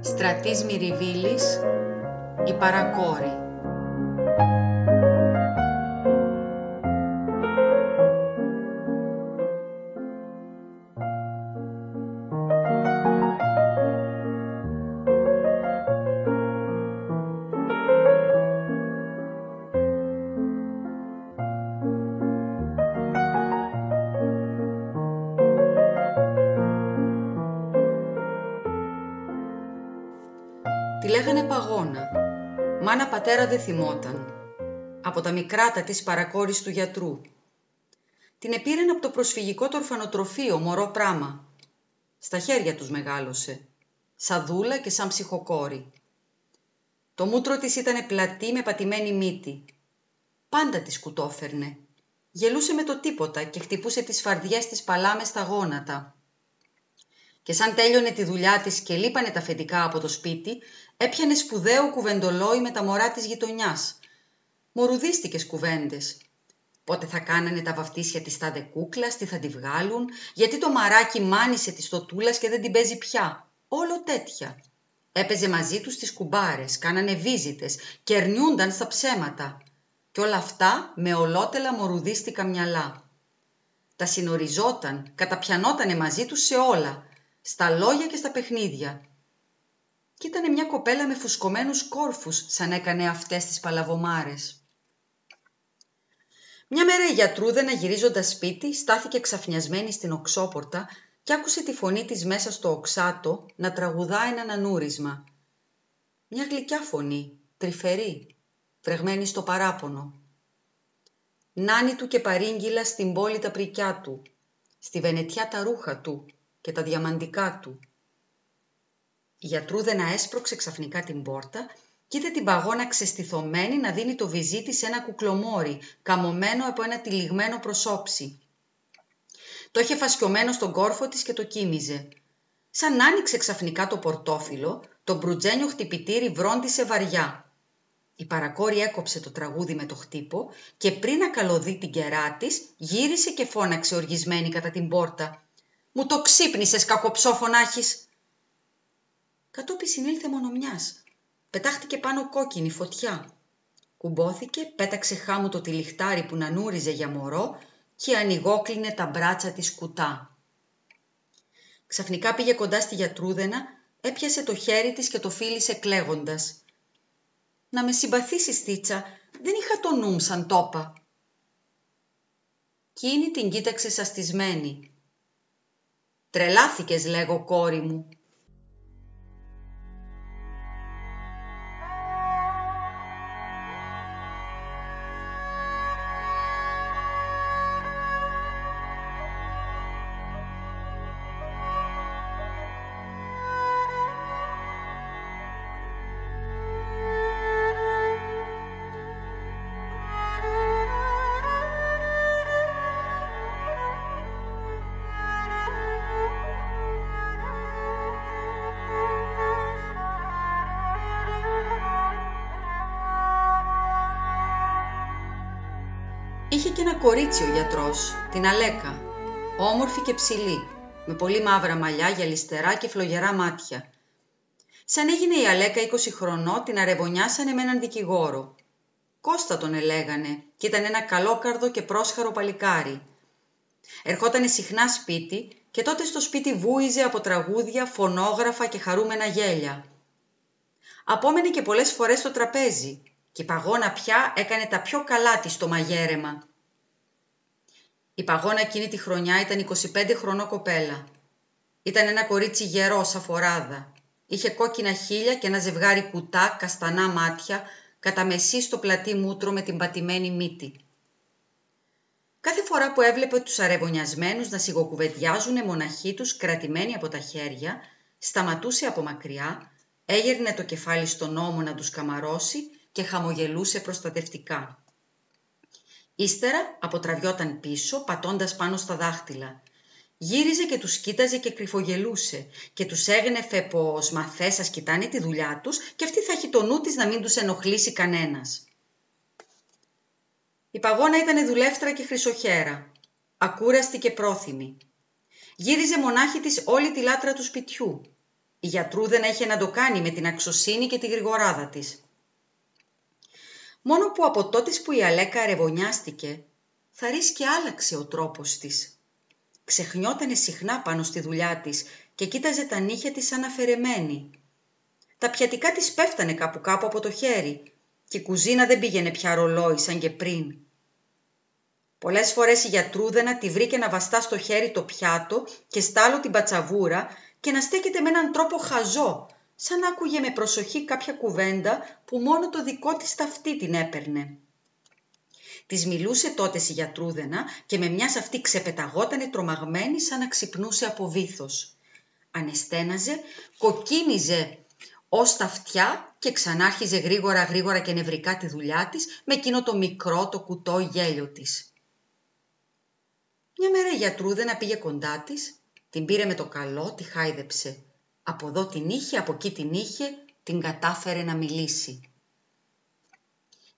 Στρατής Μυριβίλης, η παρακόρη. Μάνα πατέρα δεν θυμόταν. Από τα μικράτα της παρακόρης του γιατρού. Την επήραν από το προσφυγικό το ορφανοτροφείο, μωρό πράμα. Στα χέρια τους μεγάλωσε. Σαν δούλα και σαν ψυχοκόρη. Το μούτρο της ήταν πλατή με πατημένη μύτη. Πάντα τη σκουτόφερνε. Γελούσε με το τίποτα και χτυπούσε τις φαρδιές της παλάμες στα γόνατα. Και σαν τέλειωνε τη δουλειά της και λείπανε τα αφεντικά από το σπίτι, έπιανε σπουδαίο κουβεντολόι με τα μωρά της γειτονιάς. Μορουδίστικες κουβέντες. Πότε θα κάνανε τα βαφτίσια της τάδε κούκλας, τι θα τη βγάλουν, γιατί το μαράκι μάνισε της στο τούλας και δεν την παίζει πια. Όλο τέτοια. Έπαιζε μαζί τους τις κουμπάρες, κάνανε βίζιτες, κερνιούνταν στα ψέματα. Και όλα αυτά με ολότελα μορουδίστικα μυαλά. Τα συνοριζόταν, καταπιανότανε μαζί τους σε όλα, στα λόγια και στα παιχνίδια κι ήταν μια κοπέλα με φουσκωμένους κόρφους σαν έκανε αυτές τις παλαβομάρες. Μια μέρα η γιατρούδενα γυρίζοντας σπίτι στάθηκε ξαφνιασμένη στην οξόπορτα και άκουσε τη φωνή της μέσα στο οξάτο να τραγουδά ένα ανούρισμα. Μια γλυκιά φωνή, τρυφερή, φρεγμένη στο παράπονο. Νάνι του και παρήγγυλα στην πόλη τα πρικιά του, στη βενετιά τα ρούχα του και τα διαμαντικά του, η γιατρούδενα έσπρωξε ξαφνικά την πόρτα και είδε την παγώνα ξεστηθωμένη να δίνει το βυζί σε ένα κουκλομόρι, καμωμένο από ένα τυλιγμένο προσώψη. Το είχε φασκιωμένο στον κόρφο της και το κοίμιζε. Σαν άνοιξε ξαφνικά το πορτόφυλλο, το μπρουτζένιο χτυπητήρι βρόντισε βαριά. Η παρακόρη έκοψε το τραγούδι με το χτύπο και πριν να καλωδεί την κερά της, γύρισε και φώναξε οργισμένη κατά την πόρτα. «Μου το ξύπνησες, κακοψόφωνάχης!» Κατόπιν συνήλθε μονομιάς. Πετάχτηκε πάνω κόκκινη φωτιά. Κουμπόθηκε, πέταξε χάμου το τυλιχτάρι που να νούριζε για μωρό και ανοιγόκλινε τα μπράτσα της κουτά. Ξαφνικά πήγε κοντά στη γιατρούδενα, έπιασε το χέρι της και το φίλησε κλαίγοντας. «Να με συμπαθήσεις, Θίτσα, δεν είχα το νου σαν τόπα». Κίνη την κοίταξε σαστισμένη. «Τρελάθηκες, λέγω, κόρη μου», και ένα κορίτσι ο γιατρός, την Αλέκα, όμορφη και ψηλή, με πολύ μαύρα μαλλιά, γυαλιστερά και φλογερά μάτια. Σαν έγινε η Αλέκα 20 χρονών, την αρεβωνιάσανε με έναν δικηγόρο. Κώστα τον ελέγανε και ήταν ένα καλόκαρδο και πρόσχαρο παλικάρι. Ερχότανε συχνά σπίτι και τότε στο σπίτι βούιζε από τραγούδια, φωνόγραφα και χαρούμενα γέλια. Απόμενε και πολλές φορές στο τραπέζι και η παγώνα πια έκανε τα πιο καλά της στο μαγέρεμα. Η παγώνα εκείνη τη χρονιά ήταν 25 χρονό κοπέλα. Ήταν ένα κορίτσι γερό σαν φοράδα. Είχε κόκκινα χείλια και ένα ζευγάρι κουτά, καστανά μάτια, κατά μεσή στο πλατή μούτρο με την πατημένη μύτη. Κάθε φορά που έβλεπε τους αρεβωνιασμένους να σιγοκουβεντιάζουν μοναχοί τους κρατημένοι από τα χέρια, σταματούσε από μακριά, έγερνε το κεφάλι στον ώμο να τους καμαρώσει και χαμογελούσε προστατευτικά. Ύστερα αποτραβιόταν πίσω, πατώντας πάνω στα δάχτυλα. Γύριζε και τους κοίταζε και κρυφογελούσε και τους έγνεφε πως «Μα θες σας κοιτάνε τη δουλειά τους και αυτή θα έχει το νου της να μην τους ενοχλήσει κανένας». Η παγώνα ήταν δουλεύτρα και χρυσοχέρα, ακούραστη και πρόθυμη. Γύριζε μονάχη της όλη τη λάτρα του σπιτιού. Η γιατρού δεν είχε να το κάνει με την αξοσύνη και τη γρηγοράδα της. Μόνο που από τότε που η Αλέκα αρεβωνιάστηκε, θα και άλλαξε ο τρόπος της. Ξεχνιότανε συχνά πάνω στη δουλειά της και κοίταζε τα νύχια της σαν αφαιρεμένη. Τα πιατικά της πέφτανε κάπου κάπου από το χέρι και η κουζίνα δεν πήγαινε πια ρολόι σαν και πριν. Πολλές φορές η γιατρούδενα τη βρήκε να βαστά στο χέρι το πιάτο και στάλω την πατσαβούρα και να στέκεται με έναν τρόπο χαζό, σαν να άκουγε με προσοχή κάποια κουβέντα που μόνο το δικό της ταυτί την έπαιρνε. Της μιλούσε τότε η γιατρούδενα και με μιας αυτή ξεπεταγότανε τρομαγμένη σαν να ξυπνούσε από βήθος. Ανεστέναζε, κοκκίνιζε ως τα αυτιά και ξανάρχιζε γρήγορα γρήγορα και νευρικά τη δουλειά της με εκείνο το μικρό το κουτό γέλιο της. Μια μέρα η γιατρούδενα πήγε κοντά της, την πήρε με το καλό, τη χάιδεψε. Από εδώ την είχε, από εκεί την είχε, την κατάφερε να μιλήσει.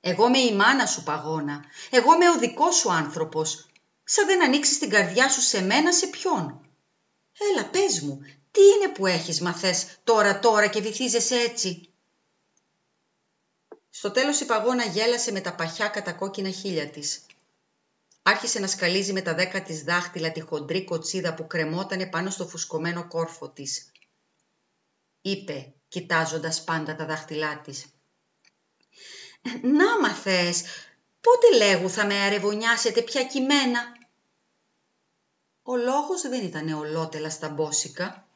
Εγώ είμαι η μάνα σου παγώνα. Εγώ είμαι ο δικός σου άνθρωπος. Σαν δεν ανοίξεις την καρδιά σου σε μένα, σε ποιον; Έλα, πες μου, τι είναι που έχεις μαθές τώρα τώρα και βυθίζεσαι έτσι; Στο τέλος η παγώνα γέλασε με τα παχιά κατακόκκινα χείλια της. Άρχισε να σκαλίζει με τα δέκα της δάχτυλα τη χοντρή κοτσίδα που κρεμότανε πάνω στο φουσκωμένο κόρφο της. Είπε, κοιτάζοντας πάντα τα δάχτυλά της. «Να μαθες, πότε λέγου θα με αρεβωνιάσετε πια κειμένα» Ο λόγος δεν ήταν ολότελα στα μπόσικα,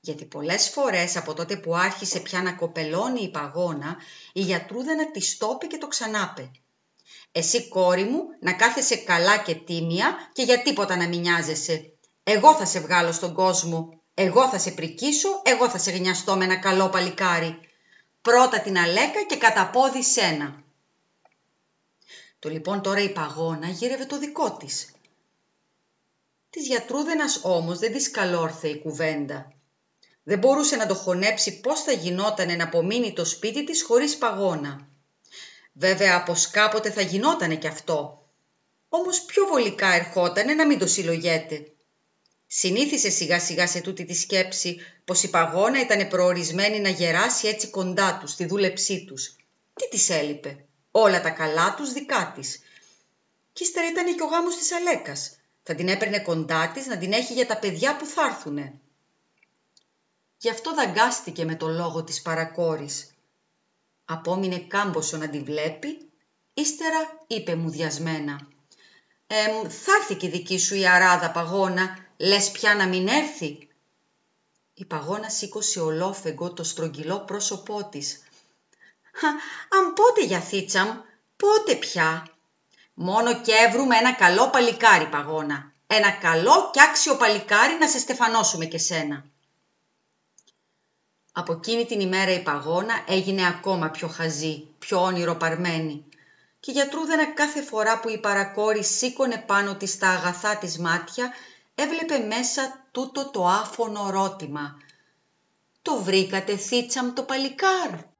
γιατί πολλές φορές από τότε που άρχισε πια να κοπελώνει η παγώνα, η γιατρούδα τη στόπει και το ξανάπε. Εσύ κόρη μου να κάθεσαι καλά και τίμια και για τίποτα να μην νοιάζεσαι. Εγώ θα σε βγάλω στον κόσμο. Εγώ θα σε πρικίσω, εγώ θα σε γνιαστώ με ένα καλό παλικάρι. Πρώτα την Αλέκα και κατά πόδι σένα. Το λοιπόν τώρα η παγώνα γύρευε το δικό της. Της γιατρούδενας όμως δεν της καλόρθε η κουβέντα. Δεν μπορούσε να το χωνέψει πώς θα γινόταν να απομείνει το σπίτι της χωρίς παγώνα. Βέβαια από κάποτε θα γινότανε κι αυτό. Όμως πιο βολικά ερχότανε να μην το συλλογέται. Συνήθισε σιγά σιγά σε τούτη τη σκέψη πως η παγώνα ήταν προορισμένη να γεράσει έτσι κοντά τους, στη δούλεψή τους. Τι της έλειπε; Όλα τα καλά τους δικά της. Κι ύστερα ήταν και ο γάμος της Αλέκας. Θα την έπαιρνε κοντά της να την έχει για τα παιδιά που θα έρθουνε. Γι' αυτό δαγκάστηκε με το λόγο της παρακόρης. Απόμεινε κάμποσο να τη βλέπει, ύστερα είπε μουδιασμένα. «Ε, θα έρθει και η δική σου η αράδα παγώνα, λες πια να μην έρθει». Η παγώνα σήκωσε ολόφεγγο το στρογγυλό πρόσωπό της. «Αν πότε για θίτσα μου, πότε πια». «Μόνο και έβρουμε ένα καλό παλικάρι παγώνα. Ένα καλό και άξιο παλικάρι να σε στεφανώσουμε και σένα». Από εκείνη την ημέρα η παγώνα έγινε ακόμα πιο χαζή, πιο όνειρο-παρμένη. Και η γιατρούδενα κάθε φορά που η παρακόρη σήκωνε πάνω της τα αγαθά της μάτια, έβλεπε μέσα τούτο το άφωνο ρώτημα. «Το βρήκατε, θίτσαμ, το παλικάρ»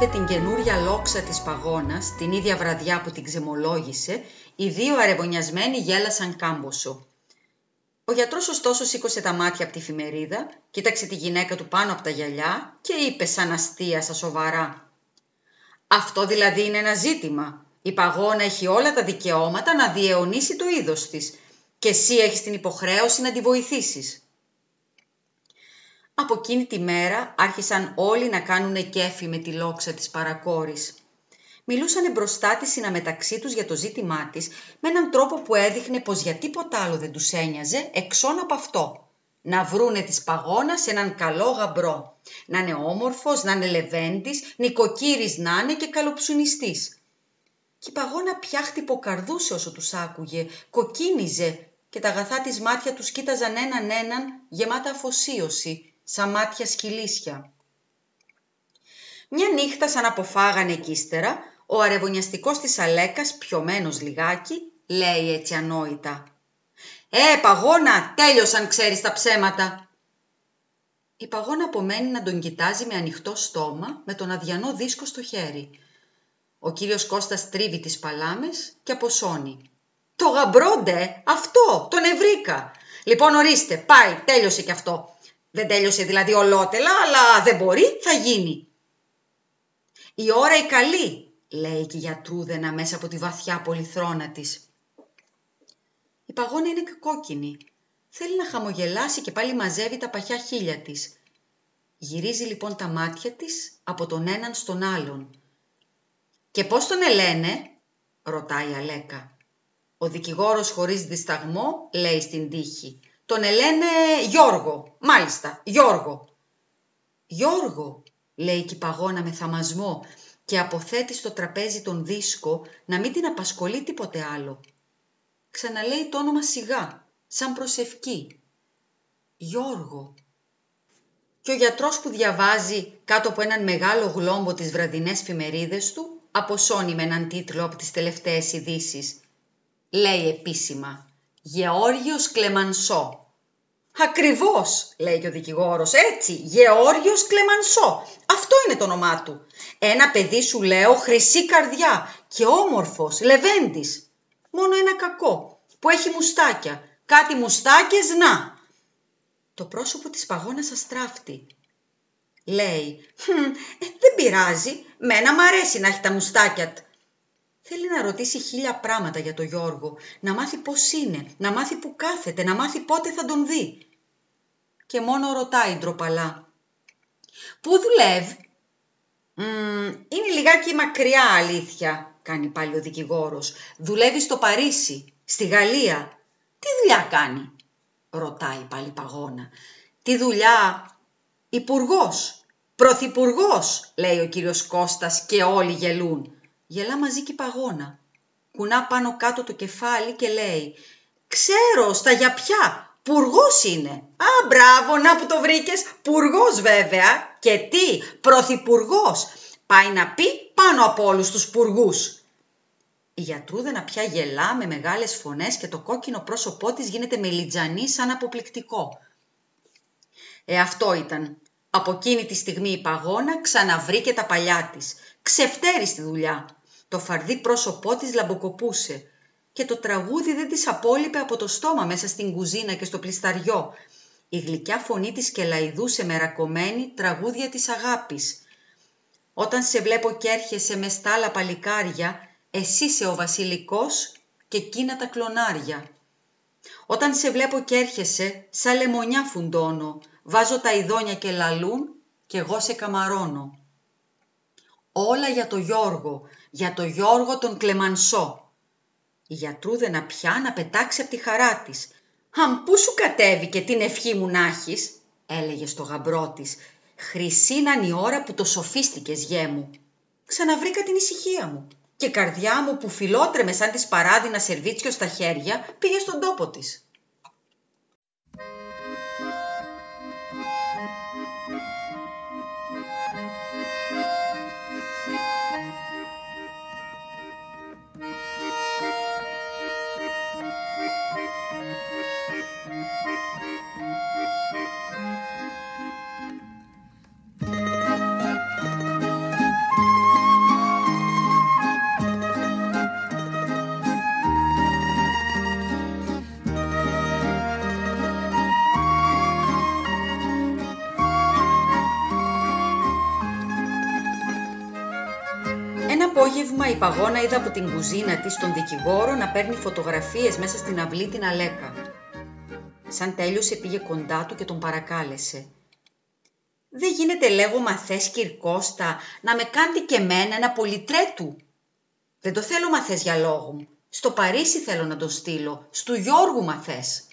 είπε την καινούρια λόξα της παγώνας, την ίδια βραδιά που την ξεμολόγησε, οι δύο αρεβωνιασμένοι γέλασαν κάμποσο. Ο γιατρός ωστόσο σήκωσε τα μάτια από τη φημερίδα, κοίταξε τη γυναίκα του πάνω από τα γυαλιά και είπε σαν αστεία στα σοβαρά. «Αυτό δηλαδή είναι ένα ζήτημα. Η παγόνα έχει όλα τα δικαιώματα να διαιωνίσει το είδος της και εσύ έχεις την υποχρέωση να τη βοηθήσεις». Από εκείνη τη μέρα άρχισαν όλοι να κάνουν κέφι με τη λόξα της παρακόρης μιλούσαν μπροστά της συναμεταξύ τους για το ζήτημά της με έναν τρόπο που έδειχνε πως για τίποτα άλλο δεν τους ένοιαζε εξών από αυτό. Να βρούνε της παγώνας σε έναν καλό γαμπρό. Να είναι όμορφος, να είναι λεβέντης, νοικοκύρης να είναι και καλοψουνιστής. Και η παγώνα πια χτυποκαρδούσε όσο τους άκουγε, κοκκίνιζε και τα αγαθά της μάτια τους κοίταζαν έναν έναν γεμάτα αφοσίωση, σαν μάτια σκυλίσια. Μια νύχτα σαν αποφάγανε κι ύστερα, ο αρεβωνιαστικός της Αλέκας, πιωμένος λιγάκι, λέει έτσι ανόητα. «Ε, παγώνα, τέλειωσαν ξέρεις τα ψέματα». Η παγώνα απομένει να τον κοιτάζει με ανοιχτό στόμα, με τον αδιανό δίσκο στο χέρι. Ο κύριος Κώστας τρίβει τις παλάμες και αποσώνει. «Το γαμπρόντε, αυτό, τον ευρήκα. Λοιπόν, ορίστε, πάει, τέλειωσε κι αυτό. Δεν τέλειωσε δηλαδή ολότελα, αλλά δεν μπορεί, θα γίνει». «Η ώρα η καλή», λέει και η γιατρούδενα μέσα από τη βαθιά πολυθρόνα της. Η παγόνα είναι κόκκινη. Θέλει να χαμογελάσει και πάλι μαζεύει τα παχιά χείλια της. Γυρίζει λοιπόν τα μάτια της από τον έναν στον άλλον. «Και πώς τον ελένε» ρωτάει η Αλέκα. Ο δικηγόρος χωρίς δισταγμό λέει στην τύχη. «Τον ελένε Γιώργο, μάλιστα, Γιώργο». «Γιώργο», λέει και η παγώνα με θαμασμό και αποθέτει στο τραπέζι τον δίσκο να μην την απασχολεί τίποτε άλλο. Ξαναλέει το όνομα σιγά, σαν προσευχή. Γιώργο. Και ο γιατρός που διαβάζει κάτω από έναν μεγάλο γλόμπο τις βραδινές φημερίδες του, αποσώνει με έναν τίτλο από τις τελευταίες ειδήσεις. Λέει επίσημα «Γεώργιος Κλεμανσό». «Ακριβώς», λέει και ο δικηγόρος, «έτσι, Γεώργιος Κλεμανσό. Αυτό είναι το όνομά του. Ένα παιδί σου λέω χρυσή καρδιά και όμορφος, λεβέντης. Μόνο ένα κακό, που έχει μουστάκια. Κάτι μουστάκες, να. Το πρόσωπο της παγώνας αστράφτει. Λέει, ε, δεν πειράζει, μένα μ' αρέσει να έχει τα μουστάκια του. Θέλει να ρωτήσει χίλια πράγματα για τον Γιώργο, να μάθει πώς είναι, να μάθει που κάθεται, να μάθει πότε θα τον δει. Και μόνο ρωτάει ντροπαλά. Πού δουλεύει; είναι λιγάκι μακριά αλήθεια, κάνει πάλι ο δικηγόρος. Δουλεύει στο Παρίσι, στη Γαλλία. Τι δουλειά κάνει, ρωτάει πάλι παγώνα. Τι δουλειά, υπουργός, πρωθυπουργός, λέει ο κύριος Κώστας και όλοι γελούν. Γελά μαζί και η παγώνα. Κουνά πάνω κάτω το κεφάλι και λέει «Ξέρω, στα για ποια, πουργός είναι». «Α, μπράβο, να που το βρήκες, πουργός βέβαια». «Και τι, πρωθυπουργός». Πάει να πει πάνω από όλους τους πουργούς. Η γιατρούδενα πια γελά με μεγάλες φωνές και το κόκκινο πρόσωπό της γίνεται μελιτζανή σαν αποπληκτικό. Ε, αυτό ήταν. Από εκείνη τη στιγμή η παγώνα ξαναβρήκε τα παλιά της. Ξεφτέρει στη δουλειά. Το φαρδί πρόσωπό της λαμποκοπούσε και το τραγούδι δεν της απόλυπε από το στόμα μέσα στην κουζίνα και στο πλισταριό. Η γλυκιά φωνή της κελαϊδούσε μερακωμένη τραγούδια της αγάπης. Όταν σε βλέπω και έρχεσαι με στάλα παλικάρια, εσύ είσαι ο βασιλικός και εκείνα τα κλονάρια. Όταν σε βλέπω και έρχεσαι, σαν λεμονιά φουντώνω, βάζω τα ειδόνια και λαλούν και εγώ σε καμαρώνω. Όλα για το Γιώργο, για το Γιώργο τον Κλεμανσό. Η γιατρούδενα πια να πετάξει από τη χαρά της. «Αμ, πού σου κατέβηκε την ευχή μου να έχεις», έλεγε στο γαμπρό της. «Χρυσή η ώρα που το σοφίστηκες, γέ μου». Ξαναβρήκα την ησυχία μου και η καρδιά μου που φιλότρεμε σαν της παράδινα σερβίτσιο στα χέρια πήγε στον τόπο της. Η Παγώνα είδε από την κουζίνα της τον δικηγόρο να παίρνει φωτογραφίες μέσα στην αυλή την Αλέκα. Σαν τέλειωσε πήγε κοντά του και τον παρακάλεσε. «Δεν γίνεται λέγω μαθές Κυρκώστα να με κάνετε και μένα ένα πολυτρέτου. Δεν το θέλω μαθές για λόγο μου. Στο Παρίσι θέλω να τον στείλω, στου Γιώργου μαθές.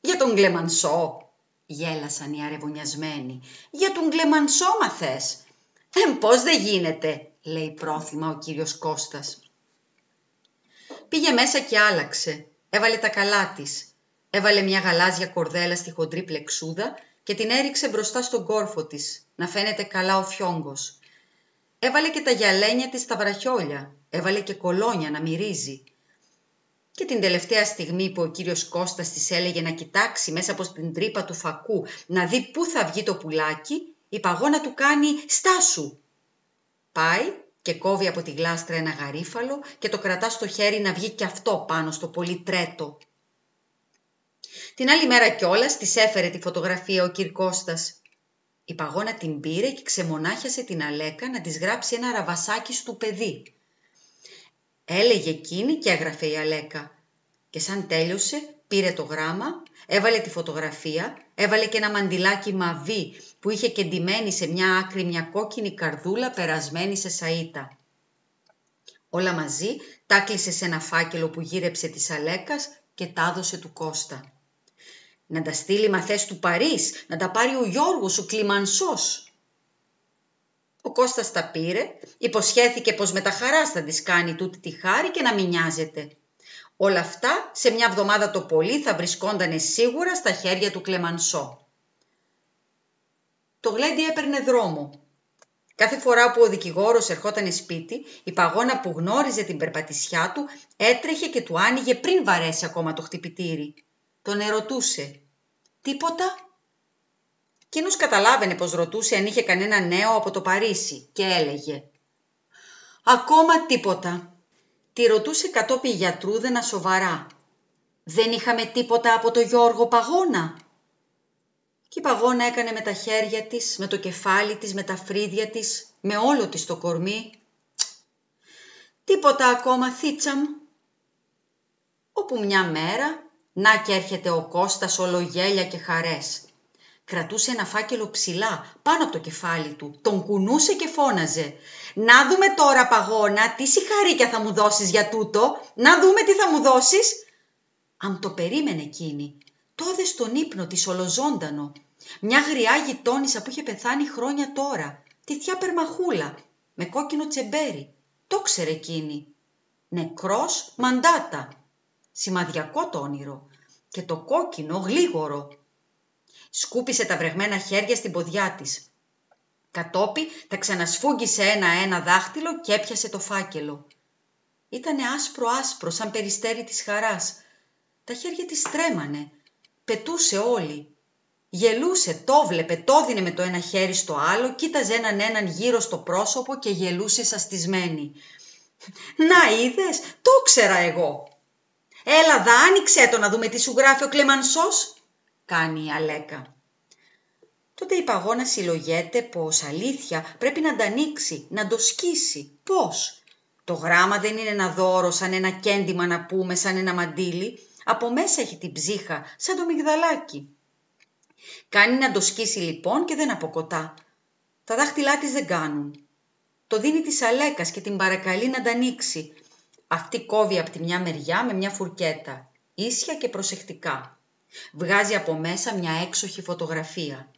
Για τον Γκλεμανσό, γέλασαν οι αρεβωνιασμένοι. Για τον Γκλεμανσό μαθές. Ε, πώς δεν γίνεται, λέει πρόθυμα ο κύριος Κώστας. Πήγε μέσα και άλλαξε. Έβαλε τα καλά της. Έβαλε μια γαλάζια κορδέλα στη χοντρή πλεξούδα και την έριξε μπροστά στον κόρφο της, να φαίνεται καλά ο φιόγκος. Έβαλε και τα γυαλένια της στα βραχιόλια. Έβαλε και κολόνια να μυρίζει. Και την τελευταία στιγμή που ο κύριος Κώστας της έλεγε να κοιτάξει μέσα από την τρύπα του φακού να δει πού θα βγει το πουλάκι, η παγώνα του κάνει «Στάσου!» Πάει και κόβει από τη γλάστρα ένα γαρίφαλο και το κρατά στο χέρι να βγει και αυτό πάνω στο πολύ τρέτο. Την άλλη μέρα κιόλας της έφερε τη φωτογραφία ο κυρ Κώστας. Η παγώνα την πήρε και ξεμονάχιασε την Αλέκα να της γράψει ένα ραβασάκι στο παιδί. Έλεγε εκείνη και έγραφε η Αλέκα. Και σαν τέλειωσε πήρε το γράμμα, έβαλε τη φωτογραφία, έβαλε και ένα μαντιλάκι μαβί που είχε κεντυμένη σε μια άκρη μια κόκκινη καρδούλα περασμένη σε σαΐτα. Όλα μαζί τα κλείσε σε ένα φάκελο που γύρεψε της Αλέκας και τα έδωσε του Κώστα. Να τα στείλει μαθές του Παρίς, να τα πάρει ο Γιώργος, ο Κλιμανσός. Ο Κώστας τα πήρε, υποσχέθηκε πως με τα χαράς θα της κάνει τούτη τη χάρη και να μην νοιάζεται. Όλα αυτά σε μια εβδομάδα το πολύ θα βρισκόντανε σίγουρα στα χέρια του Κλεμανσό. Το γλέντι έπαιρνε δρόμο. Κάθε φορά που ο δικηγόρος ερχόταν σπίτι, η παγώνα που γνώριζε την περπατησιά του έτρεχε και του άνοιγε πριν βαρέσει ακόμα το χτυπητήρι. Τον ερωτούσε. «Τίποτα» Εκείνος καταλάβαινε πως ρωτούσε αν είχε κανένα νέο από το Παρίσι και έλεγε «Ακόμα τίποτα». Τη ρωτούσε κατόπιν γιατρούδενα σοβαρά. «Δεν είχαμε τίποτα από το Γιώργο Παγώνα». Και η Παγώνα έκανε με τα χέρια της, με το κεφάλι της, με τα φρύδια της, με όλο της το κορμί. «Τίποτα ακόμα, θίτσα μου». Όπου μια μέρα, να και έρχεται ο Κώστας ολογέλια και χαρές. Κρατούσε ένα φάκελο ψηλά, πάνω από το κεφάλι του. Τον κουνούσε και φώναζε. «Να δούμε τώρα, παγώνα, τι συγχαρήκια θα μου δώσεις για τούτο. Να δούμε τι θα μου δώσεις». Αν το περίμενε εκείνη. Το στον ύπνο της ολοζώντανο. Μια γριά γειτόνισσα που είχε πεθάνει χρόνια τώρα. Τη θιά περμαχούλα, με κόκκινο τσεμπέρι. Το ξέρε εκείνη. Νεκρός μαντάτα. Σημαδιακό το όνειρο. Και το κόκκινο γλίγορο σκούπισε τα βρεγμένα χέρια στην ποδιά της. Κατόπι τα ξανασφούγγισε ένα-ένα δάχτυλο και έπιασε το φάκελο. Ήτανε άσπρο-άσπρο σαν περιστέρι της χαράς. Τα χέρια της τρέμανε. Πετούσε όλη. Γελούσε, το βλέπε, το δίνε με το ένα χέρι στο άλλο, κοίταζε έναν έναν γύρω στο πρόσωπο και γελούσε σαστισμένη. «Να είδες, το ξέρα εγώ». «Έλα δα, άνοιξέ το να δούμε τι σου γράφει ο Κλεμανσός», κάνει η Αλέκα. Τότε η παγώνα συλλογέται πως αλήθεια πρέπει να τα ανοίξει, να το σκίσει. Πώς; Το γράμμα δεν είναι ένα δώρο σαν ένα κέντημα να πούμε, σαν ένα μαντίλι. Από μέσα έχει την ψύχα, σαν το μυγδαλάκι. Κάνει να το σκίσει λοιπόν και δεν αποκοτά. Τα δάχτυλά της δεν κάνουν. Το δίνει της Αλέκας και την παρακαλεί να τα ανοίξει. Αυτή κόβει από τη μια μεριά με μια φουρκέτα, ίσια και προσεκτικά. Βγάζει από μέσα μια έξοχη φωτογραφία.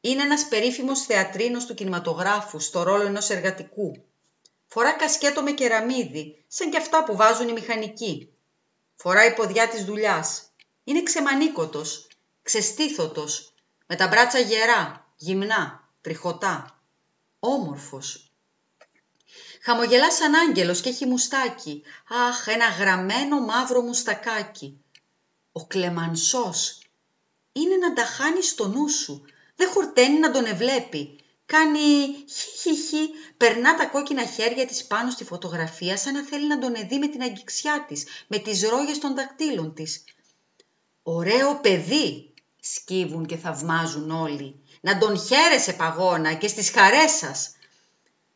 Είναι ένας περίφημος θεατρίνος του κινηματογράφου στο ρόλο ενός εργατικού. Φορά κασκέτο με κεραμίδι, σαν και αυτά που βάζουν οι μηχανικοί. Φοράει ποδιά της δουλειάς. Είναι ξεμανίκοτος, ξεστήθωτος, με τα μπράτσα γερά, γυμνά, τριχωτά. Όμορφος. Χαμογελά σαν άγγελος και έχει μουστάκι. Αχ, ένα γραμμένο μαύρο μουστακάκι. Ο Κλεμανσός είναι να τα χάνει στο νου σου. Δεν χορταίνει να τον εβλέπει. Κάνει χι περνά τα κόκκινα χέρια της πάνω στη φωτογραφία σαν να θέλει να τον εδεί με την αγγιξιά της, με τις ρόγες των δακτύλων της. «Ωραίο παιδί!» σκύβουν και θαυμάζουν όλοι. «Να τον χαίρεσαι παγώνα και στις χαρές σας!»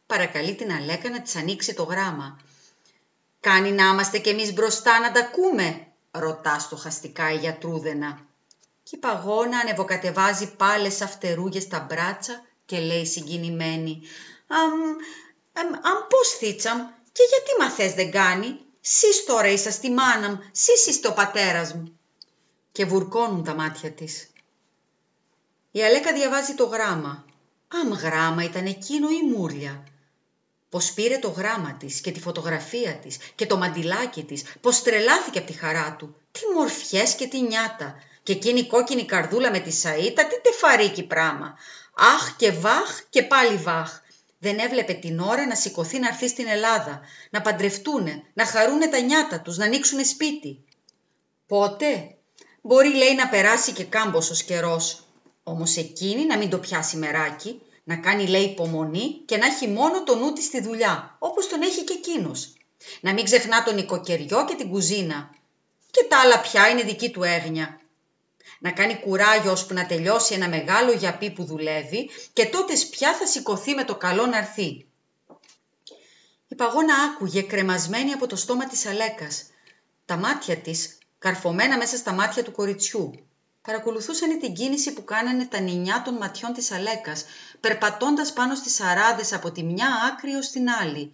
παρακαλεί την Αλέκα να της ανοίξει το γράμμα. «Κάνει να είμαστε κι εμείς μπροστά να τα ακούμε», ρωτάς στοχαστικά η γιατρούδενα. Και η παγώνα ανεβοκατεβάζει πάλες αυτερούγες στα μπράτσα και λέει συγκινημένη «Αμ, αμ, πώς θίτσαμ και γιατί μαθές δεν κάνει, σεις τώρα είσαι τη μάνα μου, σεις είστε ο πατέρας μου» και βουρκώνουν τα μάτια της. Η Αλέκα διαβάζει το γράμμα. Αμ γράμμα ήταν εκείνο ή μούρλια. Πως πήρε το γράμμα της και τη φωτογραφία της και το μαντιλάκι της, πως τρελάθηκε από τη χαρά του. Τι μορφιές και τι νιάτα. Και εκείνη η κόκκινη καρδούλα με τη σαΐτα, τι τεφαρίκι πράμα. Αχ και βάχ και πάλι βάχ. Δεν έβλεπε την ώρα να σηκωθεί να έρθει στην Ελλάδα, να παντρευτούνε, να χαρούνε τα νιάτα τους, να ανοίξουνε σπίτι. Πότε; Μπορεί λέει να περάσει και κάμποσος καιρός. Όμως εκείνη να μην το πιάσει μεράκι, να κάνει λέει υπομονή και να έχει μόνο το νου της στη δουλειά, όπως τον έχει και εκείνος. Να μην ξεχνά τον οικοκαιριό και την κουζίνα. Και τα άλλα πια είναι δική του έγνοια. Να κάνει κουράγιο ώσπου να τελειώσει ένα μεγάλο γιαπί που δουλεύει και τότε πια θα σηκωθεί με το καλό να έρθει. Η παγώνα άκουγε κρεμασμένη από το στόμα της Αλέκας. Τα μάτια της καρφωμένα μέσα στα μάτια του κοριτσιού παρακολουθούσαν την κίνηση που κάνανε τα νηνιά των ματιών της Αλέκας, περπατώντας πάνω στις αράδες από τη μια άκρη ως την άλλη.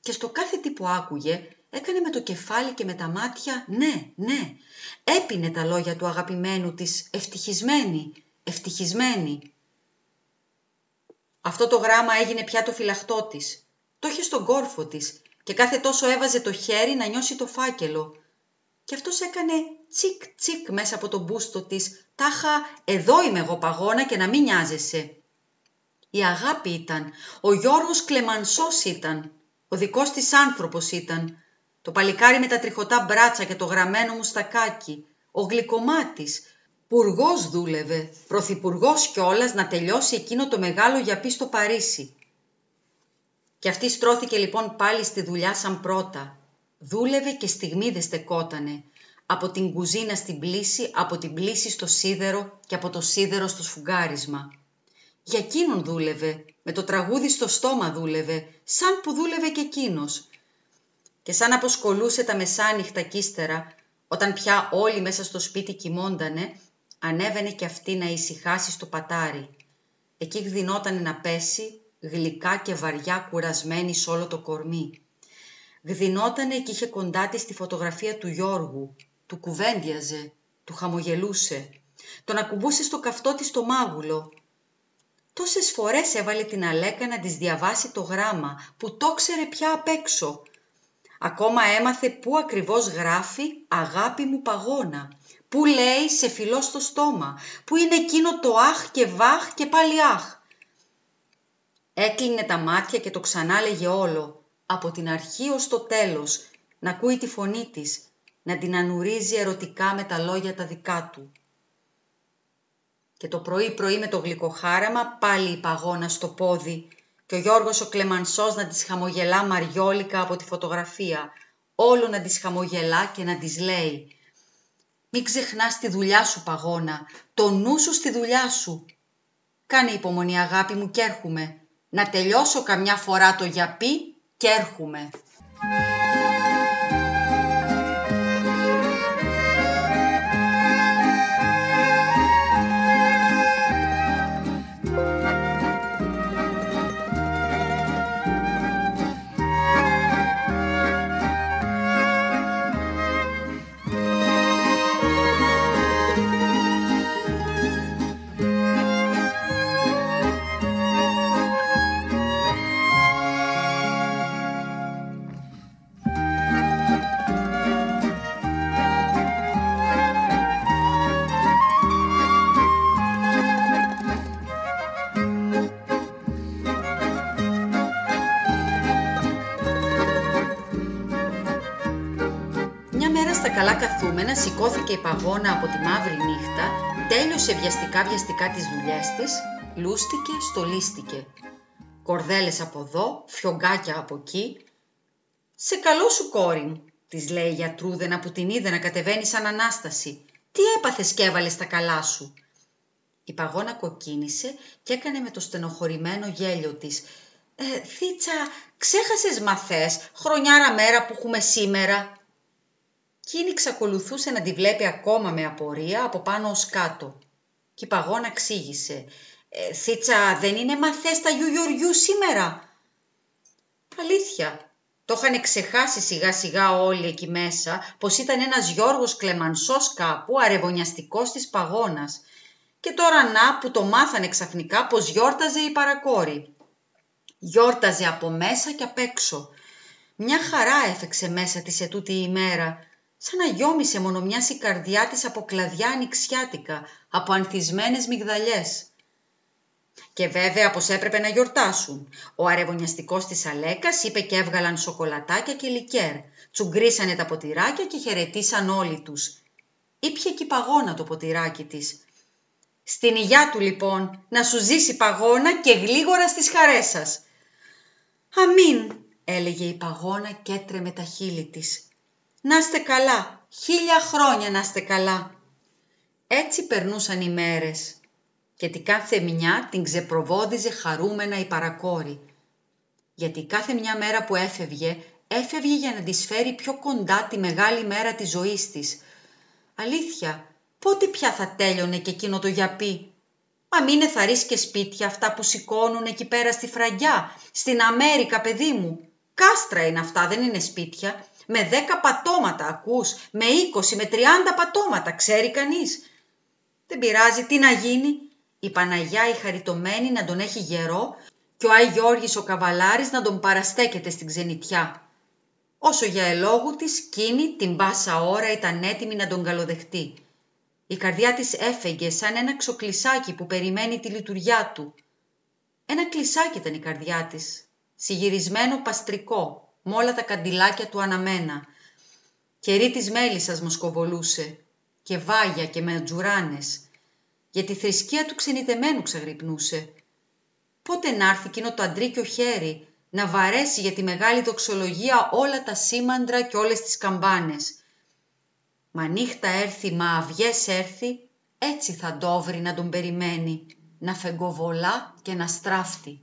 Και στο κάθε τι που άκουγε, έκανε με το κεφάλι και με τα μάτια «ναι, ναι». Έπινε τα λόγια του αγαπημένου της «ευτυχισμένη, ευτυχισμένη». Αυτό το γράμμα έγινε πια το φυλαχτό της. Το είχε στον κόρφο της και κάθε τόσο έβαζε το χέρι να νιώσει το φάκελο και αυτός έκανε τσικ τσικ μέσα από το μπούστο της, τάχα εδώ είμαι εγώ παγώνα και να μην νοιάζεσαι. Η αγάπη ήταν, ο Γιώργος Κλεμανσός ήταν, ο δικός της άνθρωπος ήταν, το παλικάρι με τα τριχωτά μπράτσα και το γραμμένο μου στακάκι, ο γλυκομάτης, πουργός δούλευε, πρωθυπουργός κιόλας να τελειώσει εκείνο το μεγάλο γιαπί στο Παρίσι. Και αυτή στρώθηκε λοιπόν πάλι στη δουλειά σαν πρώτα, Δούλευε και στιγμή δεν στεκότανε. Από την κουζίνα στην πλήση, από την πλήση στο σίδερο και από το σίδερο στο σφουγγάρισμα. Για εκείνον δούλευε, με το τραγούδι στο στόμα δούλευε, σαν που δούλευε και εκείνος. Και σαν αποσκολούσε τα μεσάνυχτα κύστερα, όταν πια όλοι μέσα στο σπίτι κοιμώντανε, ανέβαινε και αυτή να ησυχάσει στο πατάρι. Εκεί γδινότανε να πέσει, γλυκά και βαριά κουρασμένη σ' όλο το κορμί. Γδινότανε και είχε κοντά της τη φωτογραφία του Γιώργου. Του κουβέντιαζε, του χαμογελούσε. Τον ακουμπούσε στο καυτό της το μάγουλο. Τόσες φορές έβαλε την Αλέκα να της διαβάσει το γράμμα που το ξέρε πια απ' έξω. Ακόμα έμαθε πού ακριβώς γράφει «Αγάπη μου παγώνα», πού λέει «Σε φιλό στο στόμα», πού είναι εκείνο το «Αχ» και «Βαχ» και πάλι «Αχ». Έκλεινε τα μάτια και το ξανά λέγε όλο από την αρχή ως το τέλος, να ακούει τη φωνή της, να την ανουρίζει ερωτικά με τα λόγια τα δικά του. Και το πρωί-πρωί με το γλυκοχάραμα πάλι η παγώνα στο πόδι και ο Γιώργος ο Κλεμανσός να της χαμογελά μαριόλικα από τη φωτογραφία, όλο να της χαμογελά και να της λέει «Μην ξεχνάς τη δουλειά σου, παγώνα, το νου σου στη δουλειά σου. Κάνε υπομονή αγάπη μου και έρχομαι, να τελειώσω καμιά φορά το γιαπί και έρχομαι. Καλά καθούμενα σηκώθηκε η παγώνα από τη μαύρη νύχτα, τέλειωσε βιαστικά βιαστικά τις δουλειές της, λούστηκε, στολίστηκε. Κορδέλες από εδώ, φιωγκάκια από εκεί. «Σε καλό σου κόρη μου», της λέει η γιατρούδενα που την είδε να κατεβαίνει σαν Ανάσταση. «Τι έπαθες και έβαλες τα καλά σου». Η παγώνα κοκκίνησε και έκανε με το στενοχωρημένο γέλιο της Ε, θίτσα, ξέχασες μαθές, χρονιάρα μέρα που έχουμε σήμερα. Κίνη εξακολουθούσε να τη βλέπει ακόμα με απορία από πάνω ως κάτω. Και η παγώνα ξύγησε. Ε, θίτσα, δεν είναι μαθές τα γιου σήμερα; Αλήθεια, το είχαν ξεχάσει σιγά σιγά όλοι εκεί μέσα πως ήταν ένας Γιώργος Κλεμανσός κάπου αρεβωνιαστικός της παγώνας. Και τώρα να που το μάθανε ξαφνικά πως γιόρταζε η παρακόρη. Γιόρταζε από μέσα και απ' έξω. Μια χαρά έφεξε μέσα της ετούτη η ημέρα, σαν να γιόμισε μόνο μιας η καρδιά της από κλαδιά ανοιξιάτικα, από ανθισμένες μυγδαλιές. Και βέβαια πως έπρεπε να γιορτάσουν. Ο αρεβωνιαστικός της Αλέκας είπε και έβγαλαν σοκολατάκια και λικέρ. Τσουγκρίσανε τα ποτηράκια και χαιρετήσαν όλοι τους. Ήπιε και παγώνα το ποτηράκι της. Στην υγειά του λοιπόν, να σου ζήσει παγώνα και γλίγορα στις χαρές σας. Αμήν, έλεγε η παγώνα και έτρεμε τα χείλη της. Να είστε καλά, χίλια χρόνια να είστε καλά. Έτσι περνούσαν οι μέρες και τη κάθε μια την ξεπροβόδιζε χαρούμενα η παρακόρη. Γιατί κάθε μια μέρα που έφευγε, έφευγε για να της φέρει πιο κοντά τη μεγάλη μέρα της ζωής της. Αλήθεια, πότε πια θα τέλειωνε και εκείνο το γιαπί; Μα μην εθαρρείς και σπίτια αυτά που σηκώνουν εκεί πέρα στη φραγκιά, στην Αμέρικα παιδί μου. Κάστρα είναι αυτά, δεν είναι σπίτια. Με δέκα πατώματα ακούς, με είκοσι, με τριάντα πατώματα, ξέρει κανείς. Δεν πειράζει, τι να γίνει, η Παναγιά η χαριτωμένη να τον έχει γερό και ο Άι Γιώργης ο Καβαλάρης να τον παραστέκεται στην ξενιτιά. Όσο για ελόγου της, εκείνη την πάσα ώρα ήταν έτοιμη να τον καλοδεχτεί. Η καρδιά της έφεγε σαν ένα ξοκλισάκι που περιμένει τη λειτουργιά του. Ένα κλεισάκι ήταν η καρδιά της, συγυρισμένο παστρικό, με όλα τα καντιλάκια του αναμένα. Κερί της μέλισσας μοσκοβολούσε και βάγια και με τζουράνες για τη θρησκεία του ξενιτεμένου ξαγρυπνούσε. Πότε να έρθει εκείνο το αντρίκιο χέρι να βαρέσει για τη μεγάλη δοξολογία όλα τα σήμαντρα και όλες τις καμπάνες. Μα νύχτα έρθει, μα αυγές έρθει, έτσι θα το να τον περιμένει, να φεγκοβολά και να στράφτει.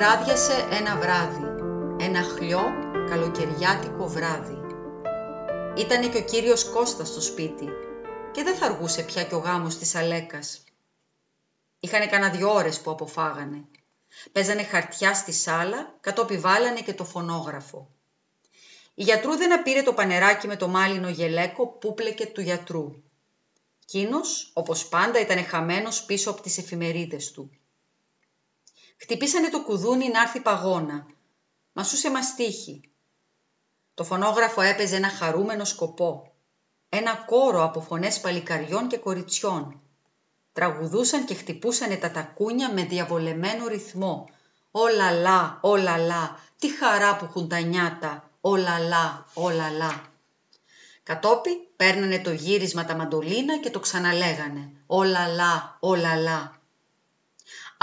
Βράδιασε ένα βράδυ, ένα χλιό καλοκαιριάτικο βράδυ. Ήτανε και ο κύριος Κώστας στο σπίτι και δεν θα αργούσε πια και ο γάμος της Αλέκας. Είχανε κανένα δυο ώρες που αποφάγανε. Παίζανε χαρτιά στη σάλα, κατόπι βάλανε και το φωνόγραφο. Η γιατρούδενα πήρε το πανεράκι με το μάλινο γελέκο που πλεκε του γιατρού. Κίνος, όπως πάντα, ήταν χαμένος πίσω από τις εφημερίδες του. Χτυπήσανε το κουδούνι να έρθει παγώνα. Μασούσε μαστίχη. Το φωνόγραφο έπαιζε ένα χαρούμενο σκοπό. Ένα κόρο από φωνές παλικαριών και κοριτσιών. Τραγουδούσαν και χτυπούσανε τα τακούνια με διαβολεμένο ρυθμό. Όλα λα, όλα λα, τι χαρά που έχουν τα νιάτα. Όλα λα, όλα λα. Κατόπι παίρνανε το γύρισμα τα μαντολίνα και το ξαναλέγανε. Όλα λα, όλα λα.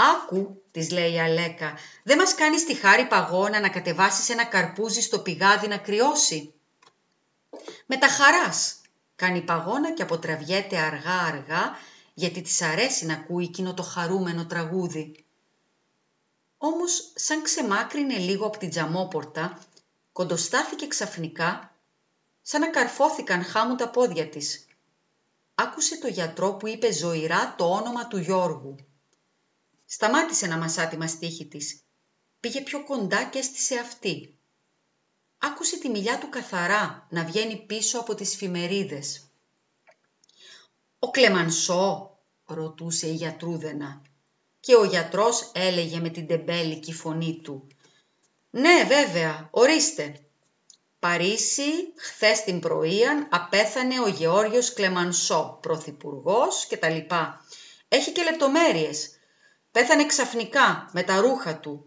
«Άκου», της λέει η Αλέκα, «δεν μας κάνεις τη χάρη παγώνα να κατεβάσεις ένα καρπούζι στο πηγάδι να κρυώσει». «Με τα χαράς», κάνει παγώνα και αποτραβιέται αργά-αργά γιατί της αρέσει να ακούει εκείνο το χαρούμενο τραγούδι. Όμως, σαν ξεμάκρυνε λίγο από την τζαμόπορτα, κοντοστάθηκε ξαφνικά, σαν να καρφώθηκαν χάμου τα πόδια της. Άκουσε το γιατρό που είπε ζωηρά το όνομα του Γιώργου. Σταμάτησε να μασά τη μαστίχη της. Πήγε πιο κοντά και έστησε αυτή. Άκουσε τη μιλιά του καθαρά να βγαίνει πίσω από τις φημερίδες. «Ο Κλεμανσό» ρωτούσε η γιατρούδενα και ο γιατρός έλεγε με την τεμπέλικη φωνή του «Ναι, βέβαια, ορίστε». Παρίσι, χθες την πρωία, απέθανε ο Γεώργιος Κλεμανσό, πρωθυπουργός και τα λοιπά. Έχει και λεπτομέρειες. Πέθανε ξαφνικά, με τα ρούχα του.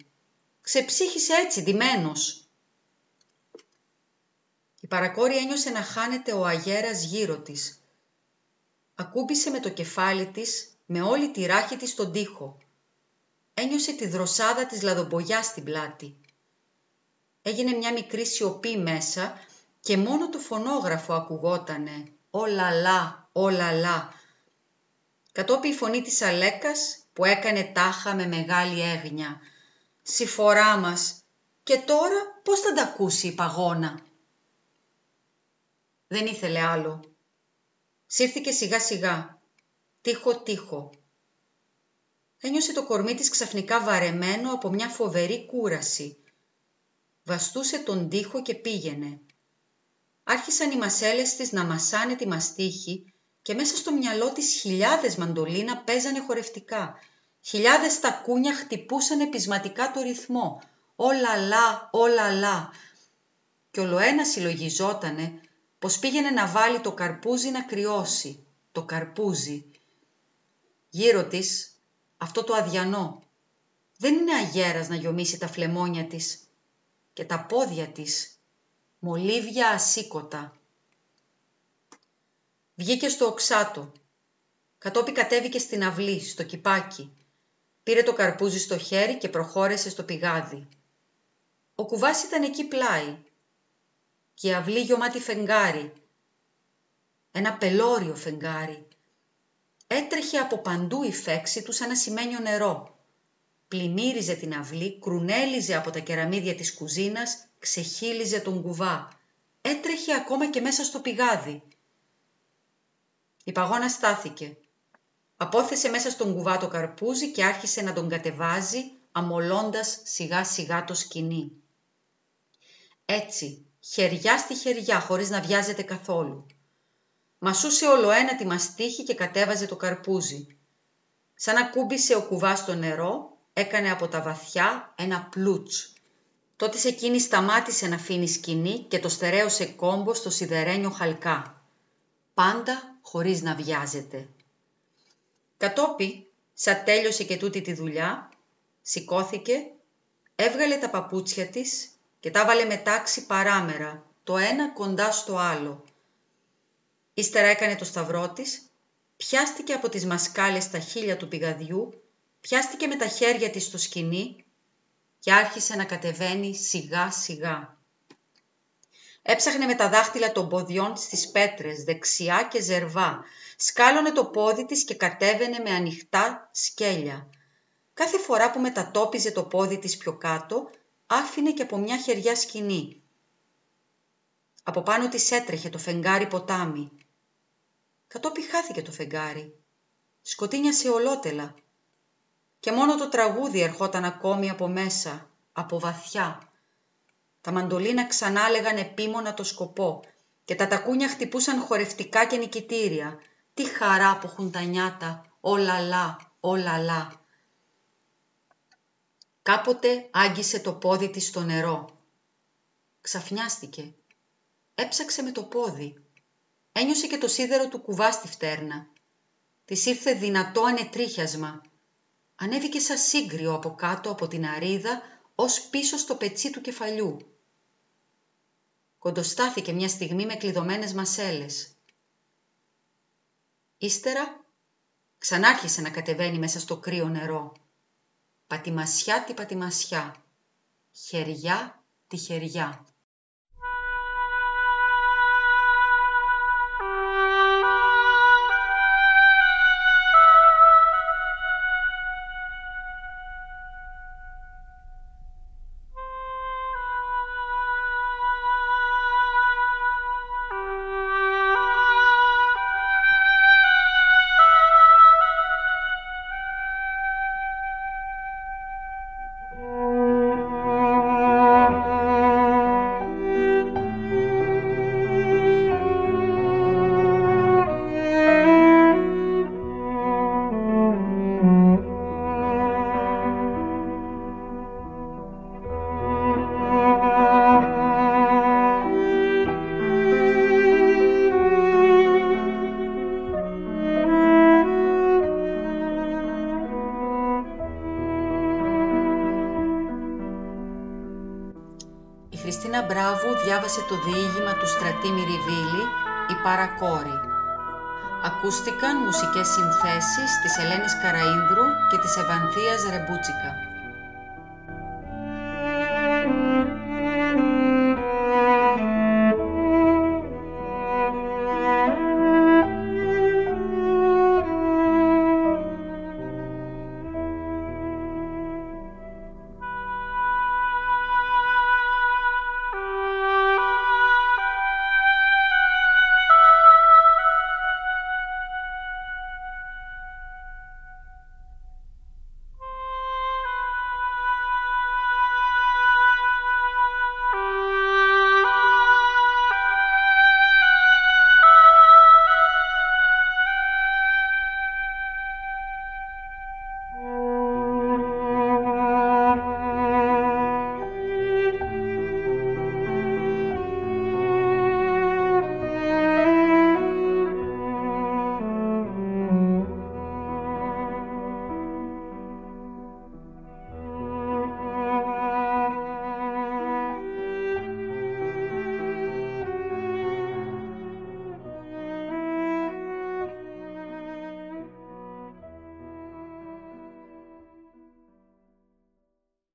Ξεψύχησε έτσι, ντυμένος. Η παρακόρη ένιωσε να χάνεται ο αγέρας γύρω της. Ακούμπησε με το κεφάλι της, με όλη τη ράχη της στον τοίχο. Ένιωσε τη δροσάδα της λαδομπογιάς στην πλάτη. Έγινε μια μικρή σιωπή μέσα και μόνο το φωνόγραφο ακουγότανε. «Όλα λα, όλα λα». Κατόπιν η φωνή της Αλέκας που έκανε τάχα με μεγάλη έγνοια. «Συφορά μας, και τώρα πώς θα τα ακούσει η παγώνα» Δεν ήθελε άλλο. Σύρθηκε σιγά σιγά, τείχο τείχο. Ένιωσε το κορμί της ξαφνικά βαρεμένο από μια φοβερή κούραση. Βαστούσε τον τείχο και πήγαινε. Άρχισαν οι μασέλες της να μασάνε τη μαστίχη και μέσα στο μυαλό της χιλιάδες μαντολίνα παίζανε χορευτικά. Χιλιάδες τακούνια χτυπούσαν επισματικά το ρυθμό. Όλα λα, όλα λα. Κι ολοένα συλλογιζότανε πως πήγαινε να βάλει το καρπούζι να κρυώσει, το καρπούζι. Γύρω της, αυτό το αδιανό, δεν είναι αγέρας να γιομίσει τα φλεμόνια της και τα πόδια της, μολύβια ασήκωτα. Βγήκε στο οξάτο, κατόπι κατέβηκε στην αυλή, στο κυπάκι, πήρε το καρπούζι στο χέρι και προχώρησε στο πηγάδι. Ο κουβάς ήταν εκεί πλάι, και η αυλή γεμάτη φεγγάρι. Ένα πελώριο φεγγάρι. Έτρεχε από παντού η φέξη του σαν ένα σημαίνιο νερό. Πλημμύριζε την αυλή, κρουνέλιζε από τα κεραμίδια της κουζίνας, ξεχύλιζε τον κουβά. Έτρεχε ακόμα και μέσα στο πηγάδι. Η παγώνα στάθηκε. Απόθεσε μέσα στον κουβά το καρπούζι και άρχισε να τον κατεβάζει, αμολώντας σιγά σιγά το σκηνή. Έτσι, χεριά στη χεριά, χωρίς να βιάζεται καθόλου. Μασούσε ένα τη μαστίχη και κατέβαζε το καρπούζι. Σαν να κούμπησε ο κουβάς στο νερό, έκανε από τα βαθιά ένα πλούτς. Τότε εκείνη σταμάτησε να αφήνει σκηνή και το στερέωσε κόμπο στο σιδερένιο χαλκά. Πάντα χωρίς να βιάζεται. Κατόπι, σαν τέλειωσε και τούτη τη δουλειά, σηκώθηκε, έβγαλε τα παπούτσια της και τα βάλε μετάξι παράμερα, το ένα κοντά στο άλλο. Ύστερα έκανε το σταυρό της, πιάστηκε από τις μασκάλες τα χείλια του πηγαδιού, πιάστηκε με τα χέρια της στο σκηνή και άρχισε να κατεβαίνει σιγά σιγά. Έψαχνε με τα δάχτυλα των ποδιών στις πέτρες, δεξιά και ζερβά. Σκάλωνε το πόδι της και κατέβαινε με ανοιχτά σκέλια. Κάθε φορά που μετατόπιζε το πόδι της πιο κάτω, άφηνε και από μια χεριά σκηνή. Από πάνω της έτρεχε το φεγγάρι ποτάμι. Κατόπι χάθηκε το φεγγάρι. Σκοτίνιασε ολότελα. Και μόνο το τραγούδι ερχόταν ακόμη από μέσα, από βαθιά. Τα μαντολίνα ξανά λέγαν επίμονα το σκοπό και τα τακούνια χτυπούσαν χορευτικά και νικητήρια. Τι χαρά που έχουν τα νιάτα, όλα λα, όλα λα. Κάποτε άγγισε το πόδι της στο νερό. Ξαφνιάστηκε. Έψαξε με το πόδι. Ένιωσε και το σίδερο του κουβά στη φτέρνα. Της ήρθε δυνατό ανετρίχιασμα. Ανέβηκε σαν σύγκριο από κάτω από την αρίδα ως πίσω στο πετσί του κεφαλιού. Κοντοστάθηκε μια στιγμή με κλειδωμένες μασέλες. Ύστερα ξανάρχισε να κατεβαίνει μέσα στο κρύο νερό. Πατημασιά τη πατημασιά, χεριά τη χεριά. Μπράβου διάβασε το διήγημα του Στρατή Μυριβίλη «Η Παρακόρη». Ακούστηκαν μουσικές συνθέσεις της Ελένης Καραΐνδρου και της Ευανθίας Ρεμπούτσικα.